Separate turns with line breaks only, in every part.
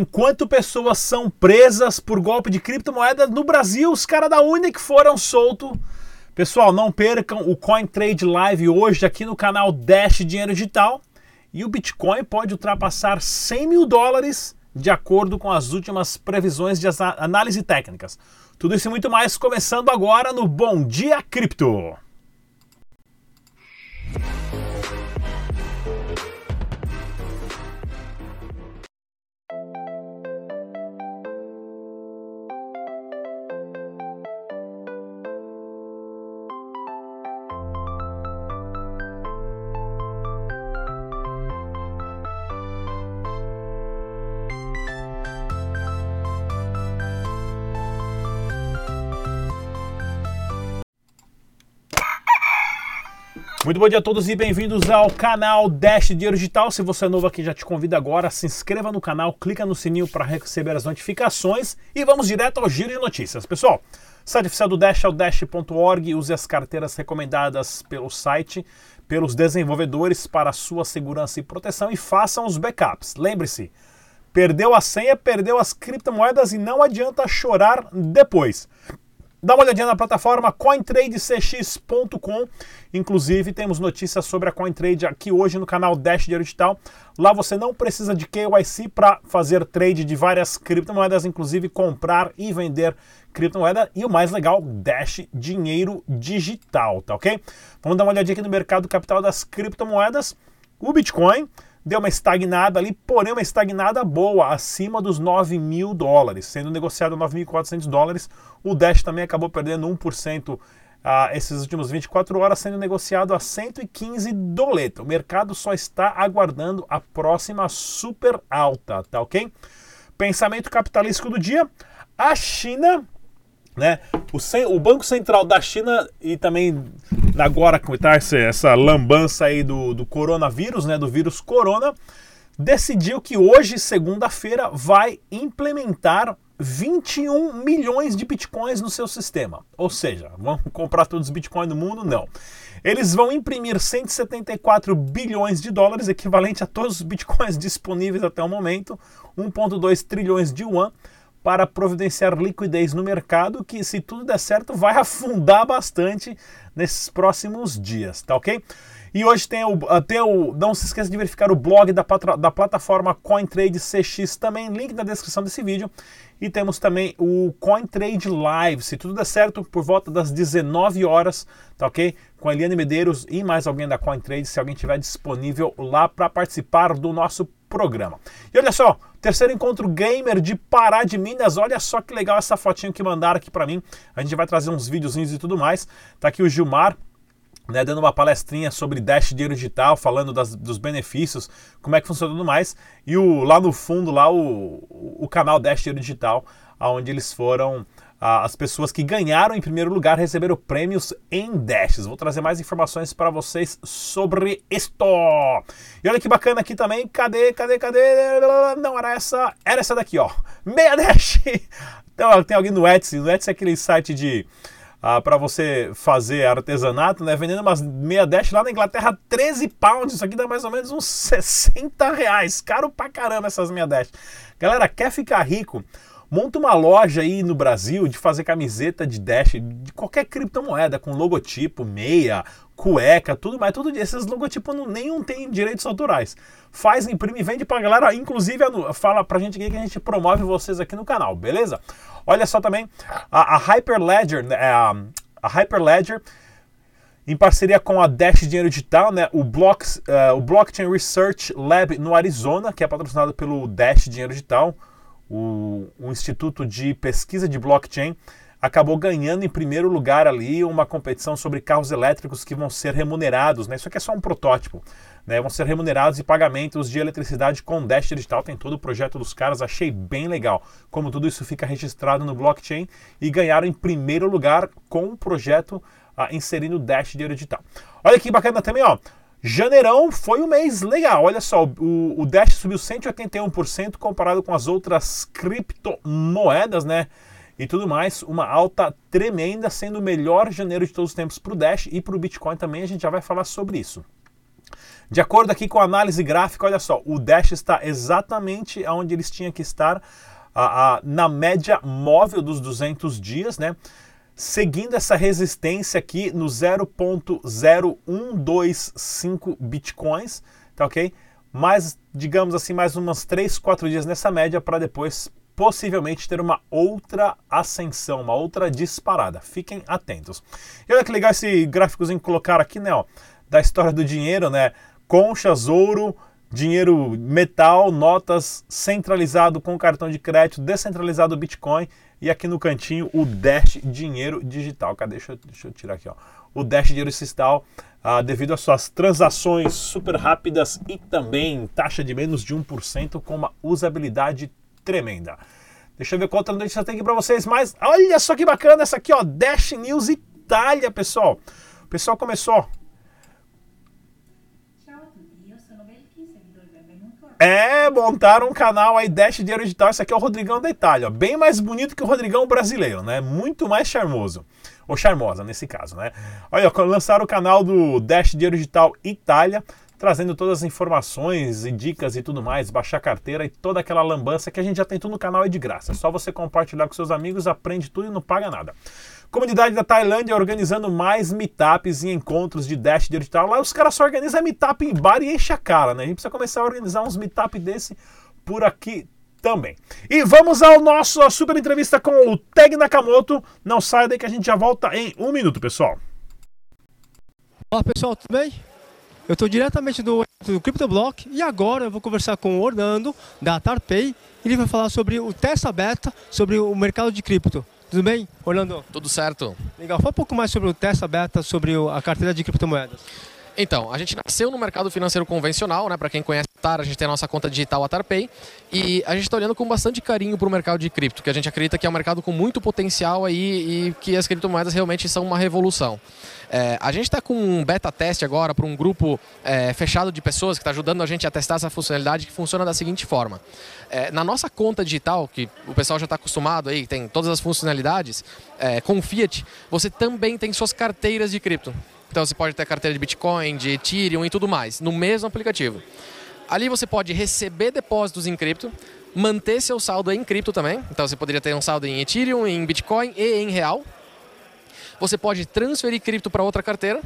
Enquanto pessoas são presas por golpe de criptomoedas no Brasil, os caras da Unic foram soltos. Pessoal, não percam o Coin Trade Live hoje aqui no canal Dash Dinheiro Digital. E o Bitcoin pode ultrapassar 100 mil dólares de acordo com as últimas previsões de análise técnicas. Tudo isso e muito mais começando agora no Bom Dia Cripto. Muito bom dia a todos e bem-vindos ao canal Dash Dinheiro Digital. Se você é novo aqui, já te convido agora, se inscreva no canal, clica no sininho para receber as notificações e vamos direto ao giro de notícias. Pessoal, site oficial do Dash é o dash.org, use as carteiras recomendadas pelo site, pelos desenvolvedores para sua segurança e proteção e façam os backups. Lembre-se, perdeu a senha, perdeu as criptomoedas e não adianta chorar depois. Dá uma olhadinha na plataforma cointradecx.com. Inclusive, temos notícias sobre a CoinTrade aqui hoje no canal Dash Dinheiro Digital. Lá você não precisa de KYC para fazer trade de várias criptomoedas, inclusive comprar e vender criptomoeda. E o mais legal, Dash Dinheiro Digital, tá ok? Vamos dar uma olhadinha aqui no mercado capital das criptomoedas. O Bitcoin deu uma estagnada ali, porém uma estagnada boa, acima dos 9 mil dólares, sendo negociado 9.400 dólares. O Dash também acabou perdendo 1% ah, esses últimos 24 horas, sendo negociado a 115 doleta. O mercado só está aguardando a próxima super alta, tá ok? Pensamento capitalístico do dia. A China né? O, o, Banco Central da China e também agora com tá, essa lambança aí do, do coronavírus, né, do vírus corona, decidiu que hoje, segunda-feira, vai implementar 21 milhões de bitcoins no seu sistema. Ou seja, vão comprar todos os bitcoins do mundo? Não. Eles vão imprimir 174 bilhões de dólares, equivalente a todos os bitcoins disponíveis até o momento, 1,2 trilhões de yuan para providenciar liquidez no mercado, que se tudo der certo vai afundar bastante nesses próximos dias, tá ok? E hoje tem o, tem o não se esqueça de verificar o blog da, da plataforma CoinTrade CX também, link na descrição desse vídeo. E temos também o CoinTrade Live, se tudo der certo, por volta das 19 horas, tá ok? Com a Eliane Medeiros e mais alguém da CoinTrade, se alguém tiver disponível lá para participar do nosso programa. E olha só, terceiro encontro gamer de Pará de Minas. Olha só que legal essa fotinho que mandaram aqui para mim. A gente vai trazer uns videozinhos e tudo mais. Tá aqui o Gilmar, né, dando uma palestrinha sobre Dash Dinheiro Digital, falando das, dos benefícios, como é que funciona tudo mais. E o, lá no fundo, lá o, o canal Dash Dinheiro Digital, onde eles foram as pessoas que ganharam em primeiro lugar receberam prêmios em Dashes. Vou trazer mais informações para vocês sobre isto. E olha que bacana aqui também. Cadê, cadê, cadê? Não era essa, era essa daqui, ó. Meia Dash. Então, tem alguém no Etsy. No Etsy é aquele site de ah, para você fazer artesanato, né? Vendendo umas meia dash lá na Inglaterra, 13 pounds. Isso aqui dá mais ou menos uns 60 reais. Caro pra caramba essas meia dash. Galera, quer ficar rico? Monta uma loja aí no Brasil de fazer camiseta de Dash, de qualquer criptomoeda, com logotipo, meia, cueca, tudo mais. Tudo esses logotipos não, nenhum tem direitos autorais. Faz, imprime vende pra galera. Inclusive, fala pra gente aqui que a gente promove vocês aqui no canal, beleza? Olha só também, a, a Hyperledger, né, a, a Hyperledger em parceria com a Dash Dinheiro Digital, né, o, Blocks, uh, o Blockchain Research Lab no Arizona, que é patrocinado pelo Dash Dinheiro Digital, o, o Instituto de Pesquisa de Blockchain, acabou ganhando em primeiro lugar ali uma competição sobre carros elétricos que vão ser remunerados. Né? Isso aqui é só um protótipo. Né? Vão ser remunerados e pagamentos de eletricidade com Dash Digital. Tem todo o projeto dos caras, achei bem legal. Como tudo isso fica registrado no blockchain e ganharam em primeiro lugar com o projeto ah, inserindo Dash Digital. Olha que bacana também, ó. Janeirão foi um mês legal. Olha só, o, o Dash subiu 181% comparado com as outras criptomoedas, né? E tudo mais, uma alta tremenda, sendo o melhor janeiro de todos os tempos para o Dash e para o Bitcoin também. A gente já vai falar sobre isso. De acordo aqui com a análise gráfica, olha só, o Dash está exatamente onde eles tinham que estar a, a, na média móvel dos 200 dias, né? Seguindo essa resistência aqui no 0.0125 bitcoins, tá ok? Mais, digamos assim, mais umas 3, 4 dias nessa média para depois possivelmente ter uma outra ascensão, uma outra disparada. Fiquem atentos. E olha que legal esse gráficozinho que colocaram aqui, né? Ó, da história do dinheiro, né? Conchas, ouro, dinheiro metal, notas centralizado com cartão de crédito, descentralizado Bitcoin e aqui no cantinho o Dash dinheiro digital. Cadê? Deixa eu, deixa eu tirar aqui, ó. O Dash dinheiro digital, ah, devido às suas transações super rápidas e também taxa de menos de 1% com uma usabilidade tremenda. Deixa eu ver qual outra notícia tem aqui para vocês, mas olha só que bacana essa aqui, ó, Dash News Itália, pessoal. O pessoal começou É, montaram um canal aí, Dash Dinheiro Digital. Esse aqui é o Rodrigão da Itália. Ó. Bem mais bonito que o Rodrigão brasileiro, né? Muito mais charmoso. Ou charmosa, nesse caso, né? Olha, lançaram o canal do Dash Dinheiro Digital Itália, trazendo todas as informações e dicas e tudo mais, baixar carteira e toda aquela lambança que a gente já tem tudo no canal é de graça. É só você compartilhar com seus amigos, aprende tudo e não paga nada. Comunidade da Tailândia organizando mais meetups e encontros de Dash digital. Lá os caras só organizam meetup em bar e enche a cara, né? A gente precisa começar a organizar uns meetup desse por aqui também. E vamos ao nosso super entrevista com o Teg Nakamoto. Não saia daí que a gente já volta em um minuto, pessoal.
Olá pessoal, tudo bem? Eu estou diretamente do, do CryptoBlock e agora eu vou conversar com o Orlando da Tarpay. Ele vai falar sobre o testa beta, sobre o mercado de cripto. Tudo bem, Orlando?
Tudo certo.
Legal. Fala um pouco mais sobre o testa beta, sobre a carteira de criptomoedas.
Então, a gente nasceu no mercado financeiro convencional, né? Para quem conhece a TAR, a gente tem a nossa conta digital AtarPay e a gente está olhando com bastante carinho para o mercado de cripto, que a gente acredita que é um mercado com muito potencial aí e que as criptomoedas realmente são uma revolução. É, a gente está com um beta teste agora para um grupo é, fechado de pessoas que está ajudando a gente a testar essa funcionalidade que funciona da seguinte forma. É, na nossa conta digital, que o pessoal já está acostumado aí, tem todas as funcionalidades, é, com Fiat, você também tem suas carteiras de cripto. Então você pode ter carteira de Bitcoin, de Ethereum e tudo mais, no mesmo aplicativo. Ali você pode receber depósitos em cripto, manter seu saldo em cripto também. Então você poderia ter um saldo em Ethereum, em Bitcoin e em real. Você pode transferir cripto para outra carteira.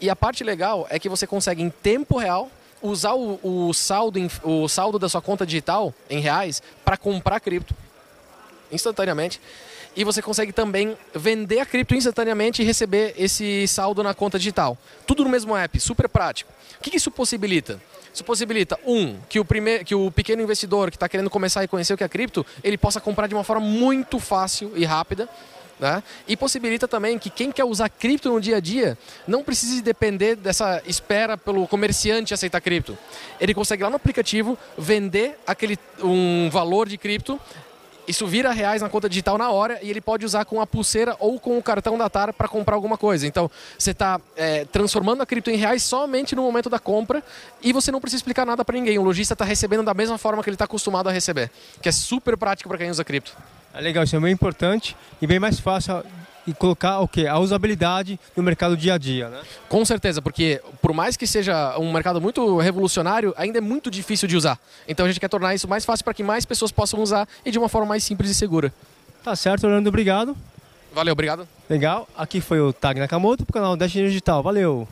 E a parte legal é que você consegue em tempo real usar o, o saldo, o saldo da sua conta digital em reais para comprar cripto instantaneamente. E você consegue também vender a cripto instantaneamente e receber esse saldo na conta digital. Tudo no mesmo app, super prático. O que isso possibilita? Isso possibilita, um, que o, primeiro, que o pequeno investidor que está querendo começar a conhecer o que é cripto, ele possa comprar de uma forma muito fácil e rápida né? E possibilita também que quem quer usar cripto no dia a dia não precise depender dessa espera pelo comerciante aceitar cripto. Ele consegue lá no aplicativo vender aquele um valor de cripto isso vira reais na conta digital na hora e ele pode usar com a pulseira ou com o cartão da TAR para comprar alguma coisa. Então, você está é, transformando a cripto em reais somente no momento da compra e você não precisa explicar nada para ninguém. O lojista está recebendo da mesma forma que ele está acostumado a receber, que é super prático para quem usa cripto.
É legal, isso é bem importante e bem mais fácil e colocar o quê? A usabilidade no mercado dia a dia, né?
Com certeza, porque por mais que seja um mercado muito revolucionário, ainda é muito difícil de usar. Então a gente quer tornar isso mais fácil para que mais pessoas possam usar e de uma forma mais simples e segura.
Tá certo, Orlando, obrigado.
Valeu, obrigado.
Legal. Aqui foi o Tag Nakamoto pro canal Dash Digital. Valeu.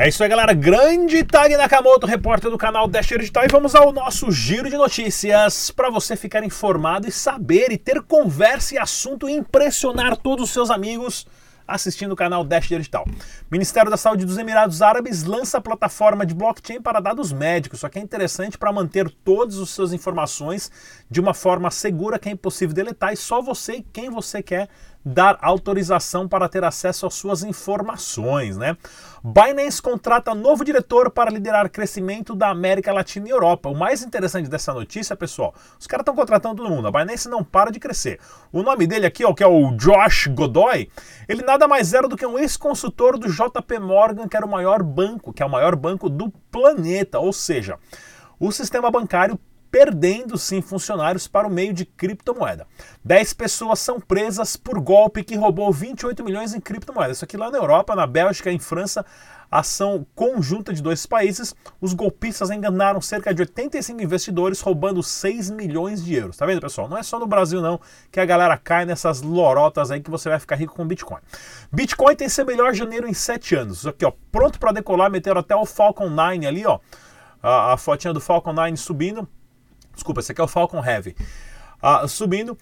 É isso aí, galera. Grande Tag Nakamoto, repórter do canal Dash Digital. E vamos ao nosso giro de notícias para você ficar informado e saber e ter conversa e assunto e impressionar todos os seus amigos assistindo o canal Dash Digital. Ministério da Saúde dos Emirados Árabes lança a plataforma de blockchain para dados médicos. Só que é interessante para manter todas as suas informações de uma forma segura que é impossível deletar e só você e quem você quer dar autorização para ter acesso às suas informações, né? Binance contrata novo diretor para liderar crescimento da América Latina e Europa. O mais interessante dessa notícia, pessoal, os caras estão contratando todo mundo. A Binance não para de crescer. O nome dele aqui, ó, que é o Josh Godoy, ele nada mais era do que um ex-consultor do JP Morgan, que era o maior banco, que é o maior banco do planeta. Ou seja, o sistema bancário perdendo sim funcionários para o meio de criptomoeda. 10 pessoas são presas por golpe que roubou 28 milhões em criptomoedas. Isso aqui lá na Europa, na Bélgica e em França, ação conjunta de dois países, os golpistas enganaram cerca de 85 investidores, roubando 6 milhões de euros. Tá vendo, pessoal? Não é só no Brasil, não, que a galera cai nessas lorotas aí que você vai ficar rico com Bitcoin. Bitcoin tem seu melhor janeiro em 7 anos. Isso aqui, ó, pronto para decolar, meteram até o Falcon 9 ali, ó. A, a fotinha do Falcon 9 subindo. Desculpa, esse aqui é o Falcon Heavy. Ah, subindo.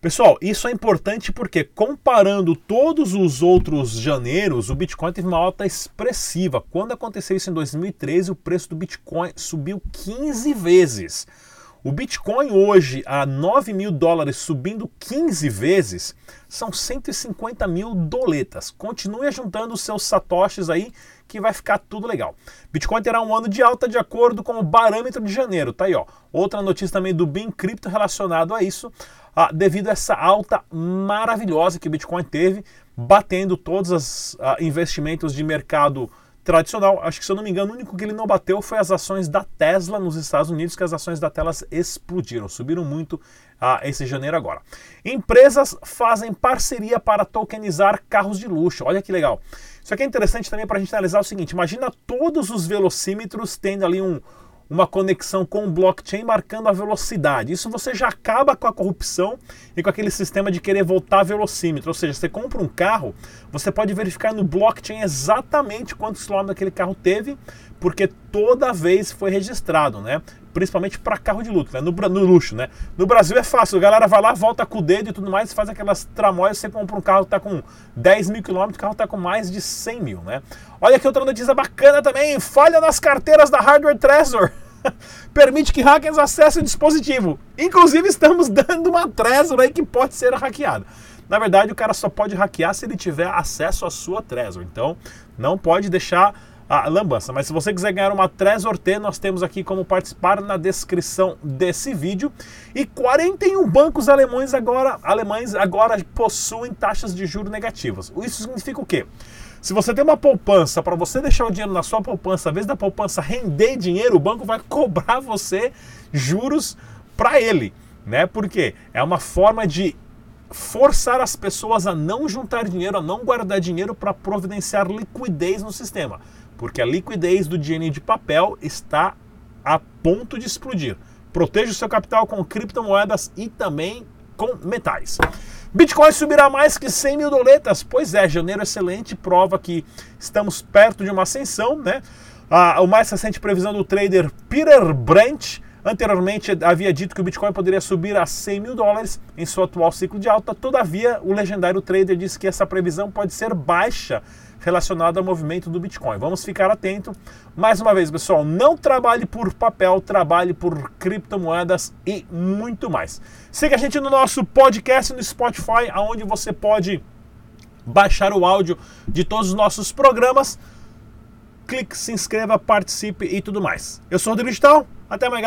Pessoal, isso é importante porque comparando todos os outros janeiros, o Bitcoin teve uma alta expressiva. Quando aconteceu isso em 2013, o preço do Bitcoin subiu 15 vezes. O Bitcoin hoje a 9 mil dólares subindo 15 vezes são 150 mil doletas. Continue juntando os seus satoshis aí que vai ficar tudo legal. Bitcoin terá um ano de alta de acordo com o parâmetro de janeiro. Tá aí, ó. Outra notícia também do Bin Crypto relacionado a isso, ah, devido a essa alta maravilhosa que o Bitcoin teve, batendo todos os ah, investimentos de mercado tradicional. Acho que, se eu não me engano, o único que ele não bateu foi as ações da Tesla nos Estados Unidos, que as ações da Tesla explodiram, subiram muito ah, esse janeiro agora. Empresas fazem parceria para tokenizar carros de luxo. Olha que legal. Isso aqui é interessante também para a gente analisar o seguinte: imagina todos os velocímetros tendo ali um, uma conexão com o blockchain marcando a velocidade. Isso você já acaba com a corrupção e com aquele sistema de querer voltar velocímetro. Ou seja, você compra um carro, você pode verificar no blockchain exatamente quantos quilômetros aquele carro teve, porque toda vez foi registrado, né? Principalmente para carro de luxo, né? no, no, luxo, né? No Brasil é fácil, a galera vai lá, volta com o dedo e tudo mais, faz aquelas tramóias, você compra um carro que está com 10 mil quilômetros, o carro está com mais de 100 mil, né? Olha aqui outra notícia bacana também, falha nas carteiras da Hardware Trezor. Permite que hackers acessem o dispositivo. Inclusive, estamos dando uma Trezor aí que pode ser hackeada. Na verdade, o cara só pode hackear se ele tiver acesso à sua Trezor. Então, não pode deixar a lambança. Mas se você quiser ganhar uma Trezor T, nós temos aqui como participar na descrição desse vídeo. E 41 bancos alemães agora, alemães agora possuem taxas de juros negativas. Isso significa o quê? Se você tem uma poupança, para você deixar o dinheiro na sua poupança, a vez da poupança render dinheiro, o banco vai cobrar você juros para ele, né? Porque é uma forma de forçar as pessoas a não juntar dinheiro, a não guardar dinheiro para providenciar liquidez no sistema porque a liquidez do dinheiro de papel está a ponto de explodir. Proteja o seu capital com criptomoedas e também com metais. Bitcoin subirá mais que 100 mil doletas? Pois é, janeiro excelente, prova que estamos perto de uma ascensão, né? Ah, o mais recente previsão do trader Peter Brandt Anteriormente havia dito que o Bitcoin poderia subir a 100 mil dólares em seu atual ciclo de alta, todavia o legendário trader disse que essa previsão pode ser baixa relacionada ao movimento do Bitcoin. Vamos ficar atento. Mais uma vez, pessoal, não trabalhe por papel, trabalhe por criptomoedas e muito mais. Siga a gente no nosso podcast no Spotify, onde você pode baixar o áudio de todos os nossos programas. Clique, se inscreva, participe e tudo mais. Eu sou o Rodrigo Digital. Até mais.